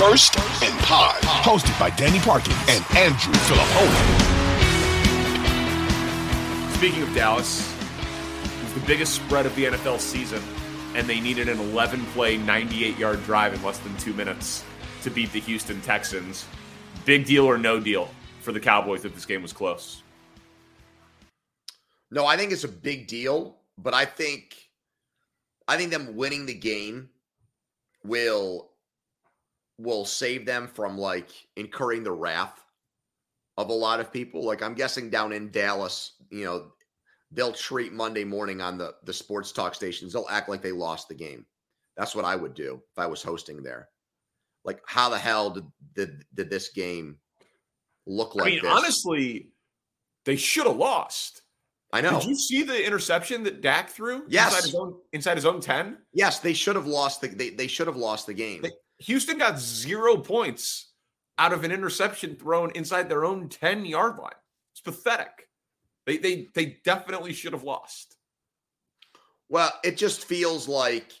First and Pod, hosted by Danny Parkins and Andrew Fillipponi. Speaking of Dallas, it was the biggest spread of the NFL season, and they needed an 11 play, 98 yard drive in less than two minutes to beat the Houston Texans. Big deal or no deal for the Cowboys if this game was close? No, I think it's a big deal, but I think I think them winning the game will will save them from like incurring the wrath of a lot of people. Like I'm guessing down in Dallas, you know, they'll treat Monday morning on the the sports talk stations. They'll act like they lost the game. That's what I would do if I was hosting there. Like, how the hell did did, did this game look like? I mean, this? honestly, they should have lost. I know. Did you see the interception that Dak threw? Yes. Inside his own, inside his own 10? Yes, they should have lost the they, they should have lost the game. They, Houston got zero points out of an interception thrown inside their own 10 yard line. It's pathetic. They they they definitely should have lost. Well, it just feels like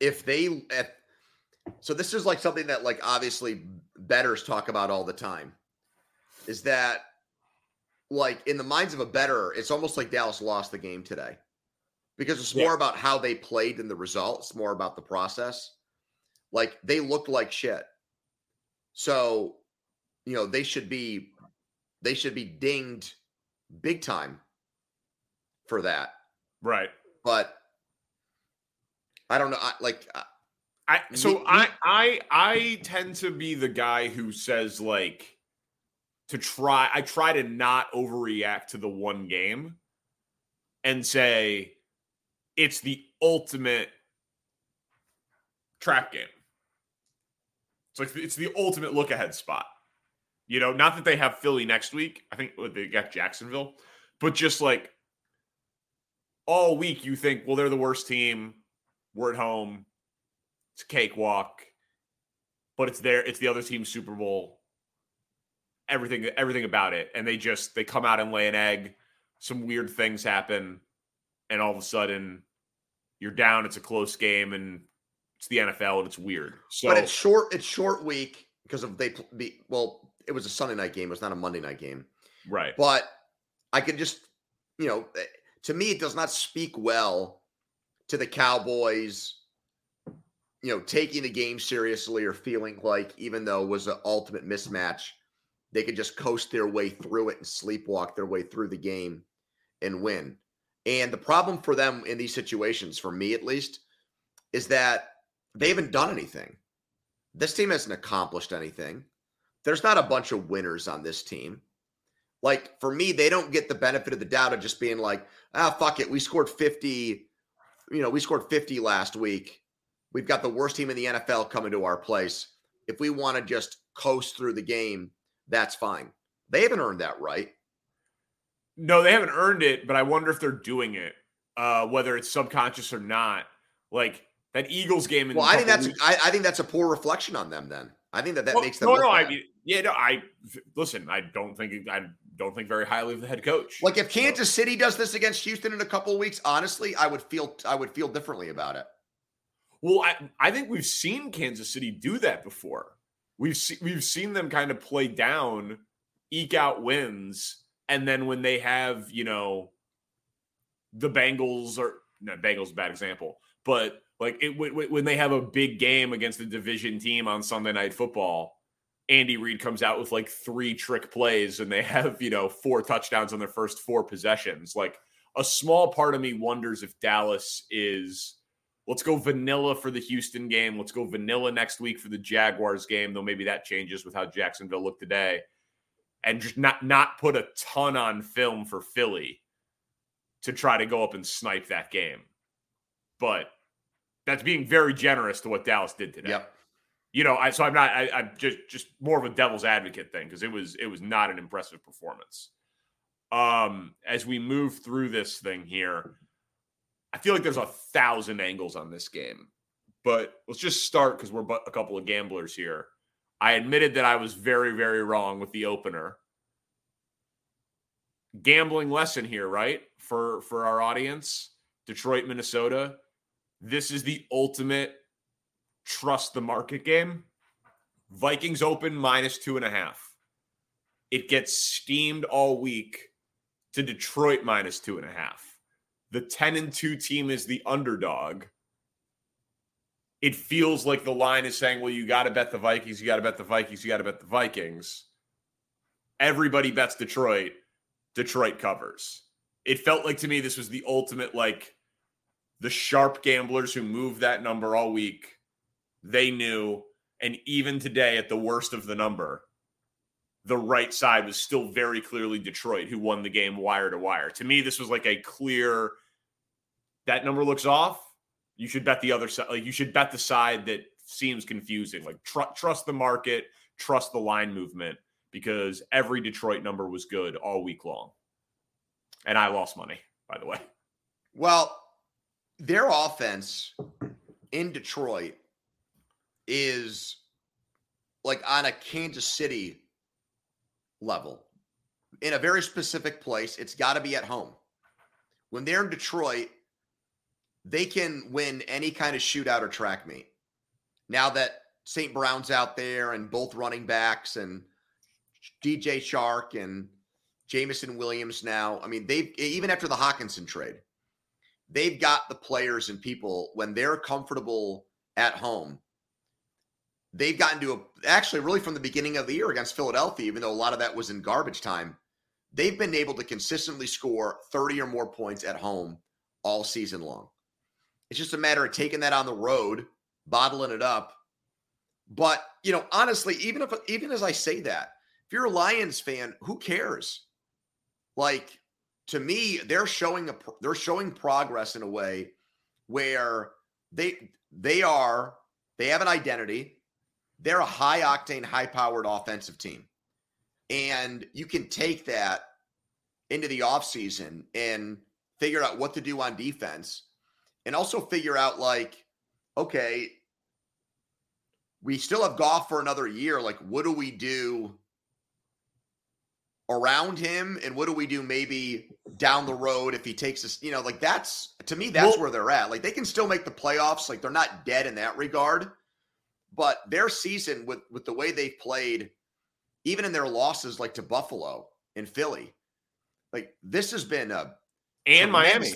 if they at, so this is like something that like obviously betters talk about all the time is that like in the minds of a better, it's almost like Dallas lost the game today because it's more about how they played than the results, more about the process. Like they looked like shit. So, you know, they should be they should be dinged big time for that. Right. But I don't know. I, like uh, I- I so Me- I I I tend to be the guy who says like to try I try to not overreact to the one game and say it's the ultimate trap game. It's like it's the ultimate look ahead spot. You know, not that they have Philly next week. I think they got Jacksonville, but just like all week you think, well, they're the worst team. We're at home. It's cakewalk, but it's there. It's the other team's Super Bowl. Everything, everything about it, and they just they come out and lay an egg. Some weird things happen, and all of a sudden, you're down. It's a close game, and it's the NFL, and it's weird. So but it's short. It's short week because of they be well. It was a Sunday night game. It was not a Monday night game. right, But I could just, you know, eh, to me, it does not speak well to the Cowboys. You know, taking the game seriously or feeling like even though it was an ultimate mismatch, they could just coast their way through it and sleepwalk their way through the game and win. And the problem for them in these situations, for me at least, is that they haven't done anything. This team hasn't accomplished anything. There's not a bunch of winners on this team. Like for me, they don't get the benefit of the doubt of just being like, ah, fuck it. We scored 50, you know, we scored 50 last week. We've got the worst team in the NFL coming to our place. If we want to just coast through the game, that's fine. They haven't earned that right. no, they haven't earned it, but I wonder if they're doing it, uh, whether it's subconscious or not. Like that Eagles game. In Well, I think that's I, I think that's a poor reflection on them. Then I think that that Well, makes them no, no. I mean, yeah, no. I listen. I don't think I don't think very highly of the head coach. like if Kansas City does this against Houston in a couple of weeks, honestly, I would feel I would feel differently about it. Well, I, I think we've seen Kansas City do that before. We've se- we've seen them kind of play down, eke out wins, and then when they have you know the Bengals or no Bengals bad example, but like it when, they have a big game against a division team on Sunday Night Football. Andy Reid comes out with like three trick plays and they have, you know, four touchdowns on their first four possessions. Like a small part of me wonders if Dallas is let's go vanilla for the Houston game. Let's go vanilla next week for the Jaguars game, though maybe that changes with how Jacksonville looked today. And just not not put a ton on film for Philly to try to go up and snipe that game. But that's being very generous to what Dallas did today. Yep. You know, I so I'm not I, I'm just just more of a devil's advocate thing because it was it was not an impressive performance. Um, as we move through this thing here, I feel like there's a thousand angles on this game, but let's just start because we're but a couple of gamblers here. I admitted that I was very, very wrong with the opener. Gambling lesson here, right? For for our audience, Detroit, Minnesota. This is the ultimate trust the market game. Vikings open minus two and a half. It gets steamed all week to Detroit minus two and a half. The 10 and 2 team is the underdog. It feels like the line is saying, well, you got to bet the Vikings, you got to bet the Vikings, you got to bet the Vikings. Everybody bets Detroit. Detroit covers. It felt like to me this was the ultimate like the sharp gamblers who moved that number all week. They knew and even today at the worst of the number, the right side was still very clearly Detroit who won the game wire to wire. To me this was like a clear that number looks off. You should bet the other side. Like you should bet the side that seems confusing. Like tr- trust the market, trust the line movement because every Detroit number was good all week long. And I lost money, by the way. Well, their offense in Detroit is like on a Kansas City level in a very specific place. It's got to be at home. When they're in Detroit, they can win any kind of shootout or track meet. Now that St. Brown's out there and both running backs and DJ Chark and Jameson Williams now. I mean, they've even after the Hockenson trade, they've got the players and people when they're comfortable at home. They've gotten to a actually really from the beginning of the year against Philadelphia, even though a lot of that was in garbage time. They've been able to consistently score 30 or more points at home all season long. It's just a matter of taking that on the road, bottling it up. But, you know, honestly, even if even as I say that, if you're a Lions fan, who cares? Like to me, they're showing a they're showing progress in a way where they they are they have an identity. They're a high octane, high powered offensive team. And you can take that into the offseason and figure out what to do on defense and also figure out like okay, we still have Goff for another year. Like, what do we do around him and what do we do maybe down the road if he takes us you know like that's to me that's well, where they're at. Like they can still make the playoffs like they're not dead in that regard but their season with with the way they've played even in their losses like to buffalo and philly like this has been a and miami.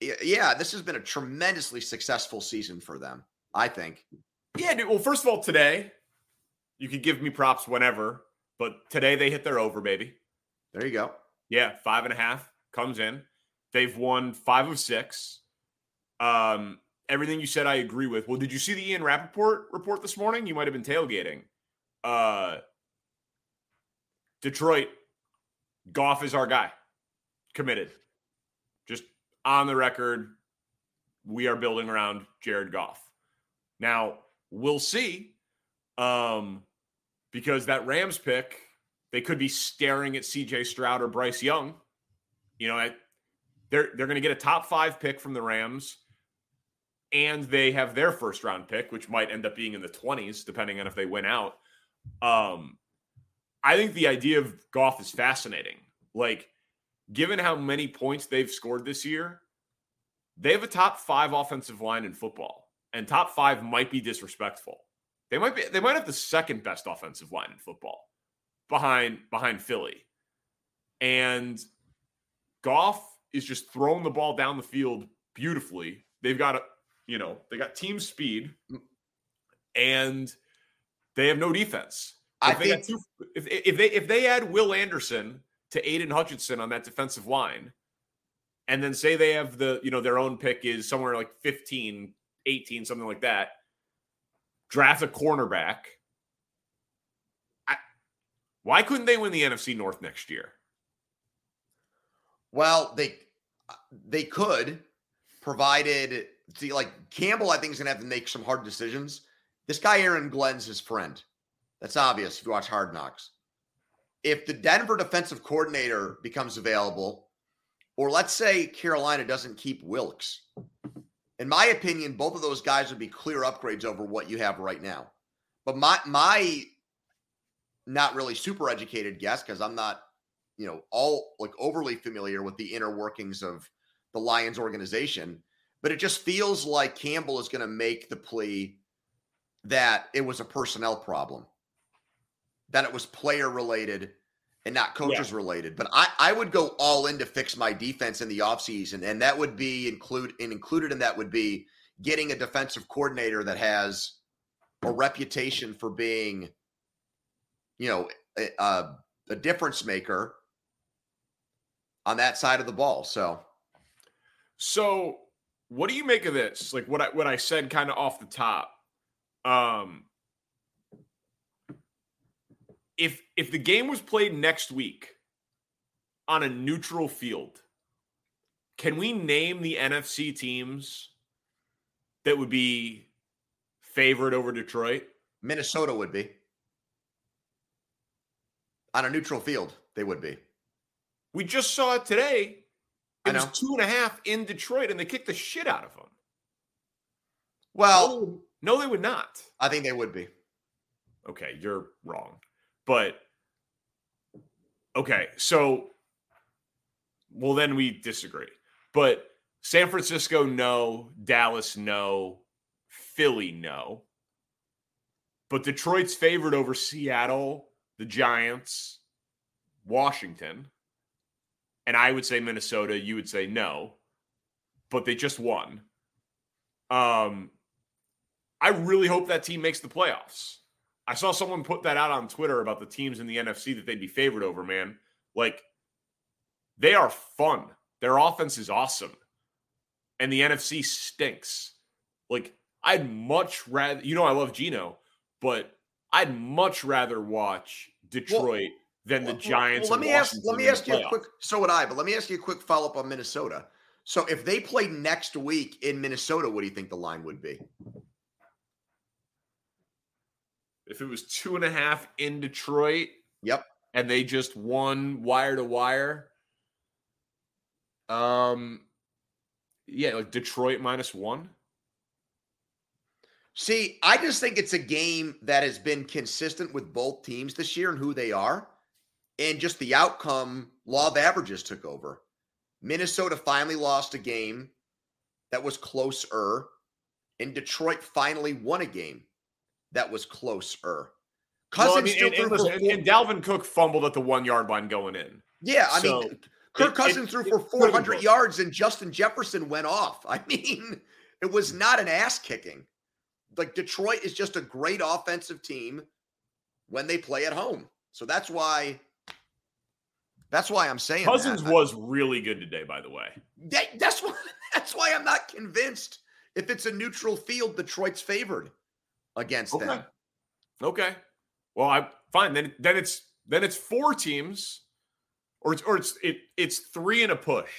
yeah this has been a tremendously successful season for them i think. Yeah dude, well first of all today you could give me props whenever but today they hit their over baby there you go. Yeah, five and a half comes in. They've won five of six. Um, everything you said, I agree with. Well, did you see the Ian Rapoport report this morning? You might have been tailgating. Uh, Detroit, Goff is our guy. Committed. Just on the record, we are building around Jared Goff. Now, we'll see. Um, because that Rams pick they could be staring at CJ Stroud or Bryce Young. You know, they're they're going to get a top five pick from the Rams, and they have their first round pick, which might end up being in the twenties, depending on if they win out. Um, I think the idea of Goff is fascinating. Like, given how many points they've scored this year, they have a top five offensive line in football, and top five might be disrespectful. They might be. They might have the second best offensive line in football behind behind Philly. And Goff is just throwing the ball down the field beautifully. They've got a, you know, they got team speed and they have no defense. If I think two, if, if they if they add Will Anderson to Aidan Hutchinson on that defensive line, and then say they have the, you know, their own pick is somewhere like 15, 18, something like that, draft a cornerback why couldn't they win the NFC North next year? Well, they they could, provided see like Campbell. I think is going to have to make some hard decisions. This guy Aaron Glenn's his friend. That's obvious if you watch Hard Knocks. If the Denver defensive coordinator becomes available, or let's say Carolina doesn't keep Wilks, in my opinion, both of those guys would be clear upgrades over what you have right now. But my my not really super educated guess because I'm not, you know, all like overly familiar with the inner workings of the Lions organization. But it just feels like Campbell is going to make the plea that it was a personnel problem. that it was player related and not coaches yeah. related. But I, I would go all in to fix my defense in the offseason. And that would be include and included in that would be getting a defensive coordinator that has a reputation for being, you know, a, a difference maker on that side of the ball. So, so what do you make of this? Like what I what I said kind of off the top. Um if if the game was played next week on a neutral field, can we name the NFC teams that would be favored over Detroit? Minnesota would be. On a neutral field, they would be. We just saw it today. It was two and a half in Detroit, and they kicked the shit out of them. Well, no, no, they would not. I think they would be. Okay, you're wrong. But okay, so well then we disagree. But San Francisco, no. Dallas, no. Philly, no. But Detroit's favored over Seattle, the Giants, Washington. And I would say Minnesota, you would say no. But they just won. Um I really hope that team makes the playoffs. I saw someone put that out on Twitter about the teams in the NFC that they'd be favored over, man. Like, they are fun. Their offense is awesome. And the NFC stinks. Like, I'd much rather, you know, I love Geno, but I'd much rather watch Detroit well, than the well, Giants. Well, let me ask, let me ask you a quick, so would I, but let me ask you a quick follow up on Minnesota. So if they played next week in Minnesota, what do you think the line would be? if it was two and a half in Detroit. Yep. And they just won wire to wire. Um, yeah, like Detroit minus one. See, I just think it's a game that has been consistent with both teams this year and who they are. And just the outcome, law of averages took over. Minnesota finally lost a game that was closer, and Detroit finally won a game that was closer. Cousins well, I mean, still and, and, listen, and, and, Dalvin Cook fumbled at the one yard line going in. Yeah, I so mean, Kirk it, Cousins it, threw for 400 yards and Justin Jefferson went off. I mean, it was not an ass kicking. Like Detroit is just a great offensive team when they play at home. So that's why that's why I'm saying Cousins that. was really good today, by the way. That, that's why that's why I'm not convinced. If it's a neutral field, Detroit's favored against okay. them. Okay. Well, I fine. Then then it's then it's four teams, or it's or it's it it's three and a push,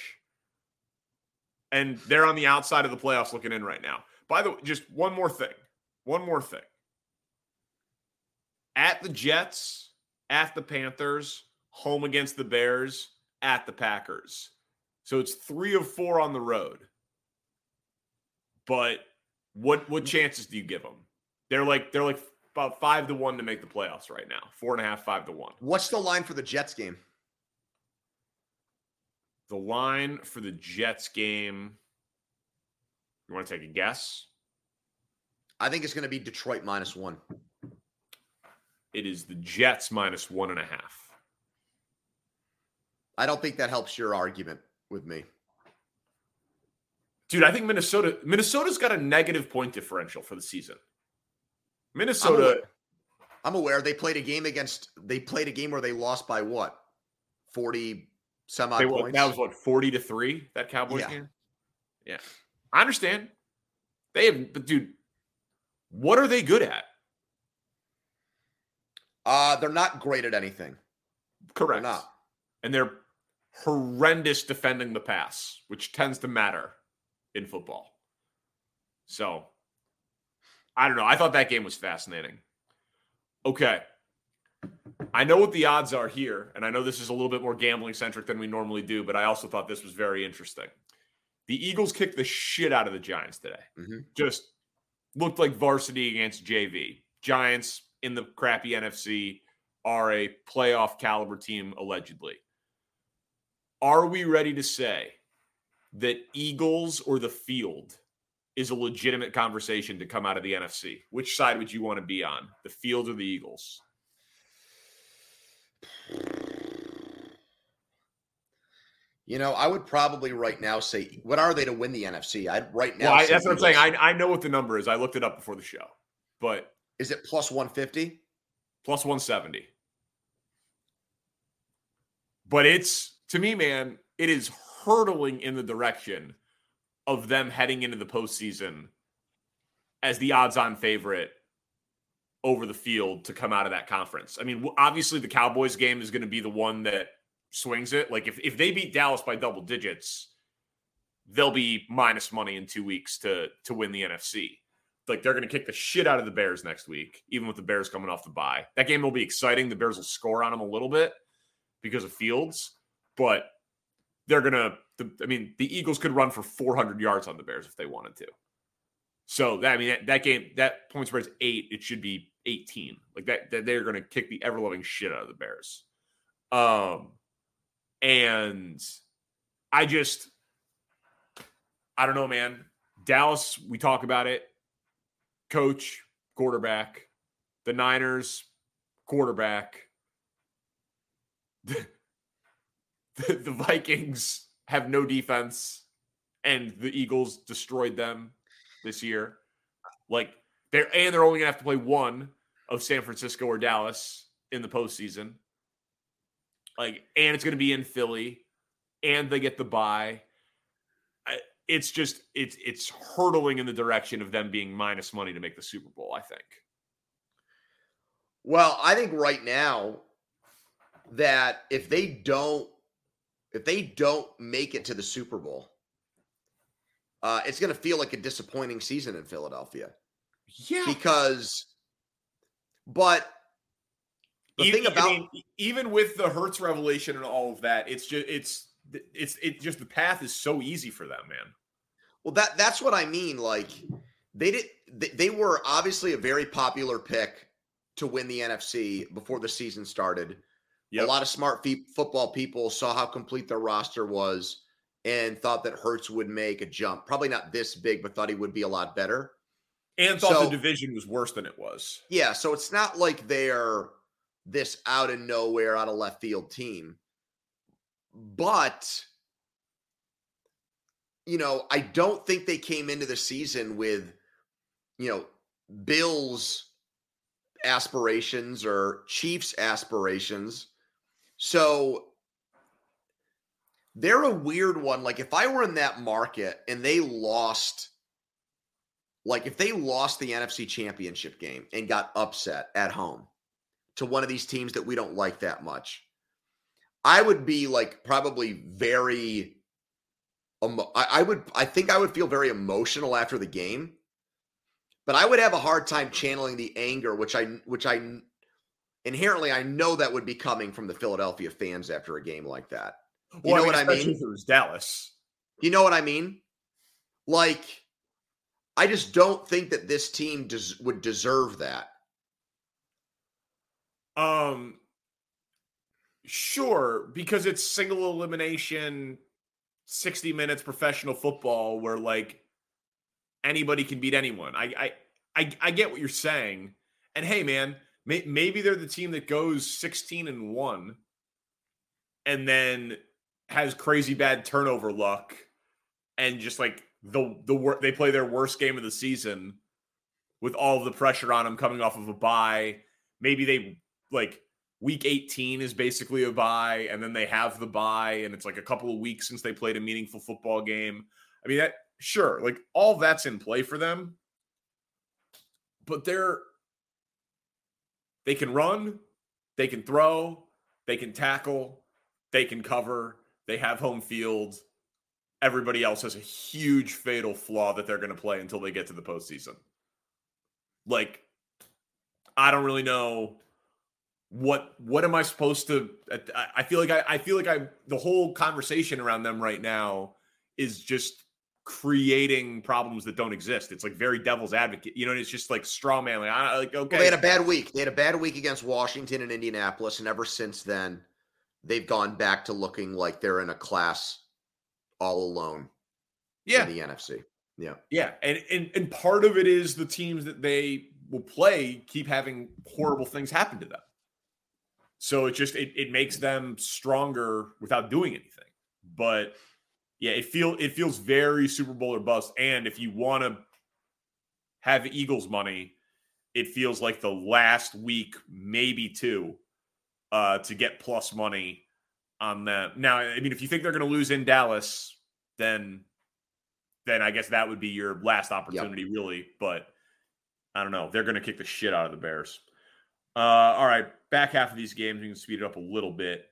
and they're on the outside of the playoffs looking in right now. By the way, just one more thing. One more thing. At the Jets, at the Panthers, home against the Bears, at the Packers. So it's three of four on the road. But what what chances do you give them? They're like they're like about five to one to make the playoffs right now. Four and a half, five to one. What's the line for the Jets game? The line for the Jets game. You want to take a guess? I think it's going to be Detroit minus one. It is the Jets minus one and a half. I don't think that helps your argument with me. Dude, I think Minnesota Minnesota's got a negative point differential for the season. Minnesota. I'm aware. I'm aware. They played a game against. They played a game where they lost by what? Forty some odd points. That was what forty to three. That Cowboys yeah. game. Yeah, I understand. They have, but dude, what are they good at? Uh, they're not great at anything. Correct. They're not. And they're horrendous defending the pass, which tends to matter in football. So I don't know. I thought that game was fascinating. Okay. I know what the odds are here, and I know this is a little bit more gambling centric than we normally do, but I also thought this was very interesting. The Eagles kicked the shit out of the Giants today. Mm-hmm. Just looked like varsity against JV. Giants in the crappy NFC are a playoff caliber team, allegedly. Are we ready to say that Eagles or the field is a legitimate conversation to come out of the NFC. Which side would you want to be on, the field or the Eagles? You know, I would probably right now say, what are they to win the NFC? I'd right now. Well, I, that's what I'm saying. I, I know what the number is. I looked it up before the show, but Is it plus 150? plus 170. But it's to me, man, it is hurtling in the direction of them heading into the postseason as the odds-on favorite over the field to come out of that conference. I mean, obviously the Cowboys game is going to be the one that swings it. Like if if they beat Dallas by double digits, they'll be minus money in 2 weeks to to win the NFC. Like they're going to kick the shit out of the Bears next week, even with the Bears coming off the bye. That game will be exciting. The Bears will score on them a little bit because of Fields, but they're going to I mean, the Eagles could run for 400 yards on the Bears if they wanted to. So that I mean that, that game that point spread is eight. It should be 18. Like that, that they're going to kick the ever loving shit out of the Bears. Um, and I just I don't know, man. Dallas, we talk about it. Coach, quarterback. The Niners, quarterback. The, the, Vikings have no defense, and the Eagles destroyed them this year. Like they're and they're only gonna have to play one of San Francisco or Dallas in the postseason. Like, and it's gonna be in Philly, and they get the bye. It's just it's it's hurtling in the direction of them being minus money to make the Super Bowl. I think. Well, I think right now that if they don't if they don't make it to the Super Bowl, uh, it's going to feel like a disappointing season in Philadelphia Yeah. because, but the E- thing I about mean, e- even with the Hurts revelation and all of that, it's just it's it's it just the path is so easy for them, man. well that that's what I mean. Like they did they, they were obviously a very popular pick to win the NFC before the season started. Yep. A lot of smart football people saw how complete their roster was and thought that Hurts would make a jump. Probably not this big, but thought he would be a lot better. And thought So- the division was worse than it was. Yeah, so it's not like they're this out of nowhere, out of left field team. But you know, I don't think they came into the season with you know, Bills aspirations or Chiefs aspirations. So they're a weird one. Like if I were in that market and they lost like if they lost the NFC championship game and got upset at home to one of these teams that we don't like that much, I would be like probably very emo- I, I would I think I would feel very emotional after the game. But I would have a hard time channeling the anger, which I which I inherently I know that would be coming from the Philadelphia fans after a game like that. You know what I mean? If it was Dallas. You know what I mean? Like, I just don't think that this team des- would deserve that. Um, sure, because it's single elimination, sixty minutes professional football, where like anybody can beat anyone. I I I, I get what you're saying, and hey, man, may, maybe they're the team that goes sixteen and one, and then has crazy bad turnover luck, and just like the the wor- they play their worst game of the season with all of the pressure on them coming off of a bye. Maybe they like week 18 is basically a bye and then they have the bye and it's like a couple of weeks since they played a meaningful football game. I mean that sure, like all that's in play for them. But they're they can run, they can throw, they can tackle, they can cover, they have home field. Everybody else has a huge fatal flaw that they're going to play until they get to the postseason. Like, I don't really know what what am I supposed to. I, I feel like I, I feel like I the whole conversation around them right now is just creating problems that don't exist. It's like very devil's advocate, you know. It's just like straw man. Like, I, like okay, Well, they had a bad week. They had a bad week against Washington and Indianapolis, and ever since then, they've gone back to looking like they're in a class all alone yeah, in the NFC. Yeah. Yeah, and, and and part of it is the teams that they will play keep having horrible things happen to them. So it just it, it makes them stronger without doing anything. But yeah, it feel it feels very Super Bowl or bust. And if you want to have Eagles money, it feels like the last week, maybe two, uh, to get plus money on them. Now, I mean, if you think they're going to lose in Dallas, then then I guess that would be your last opportunity, yep. really. But I don't know. They're going to kick the shit out of the Bears. Uh, all right, back half of these games, we can speed it up a little bit.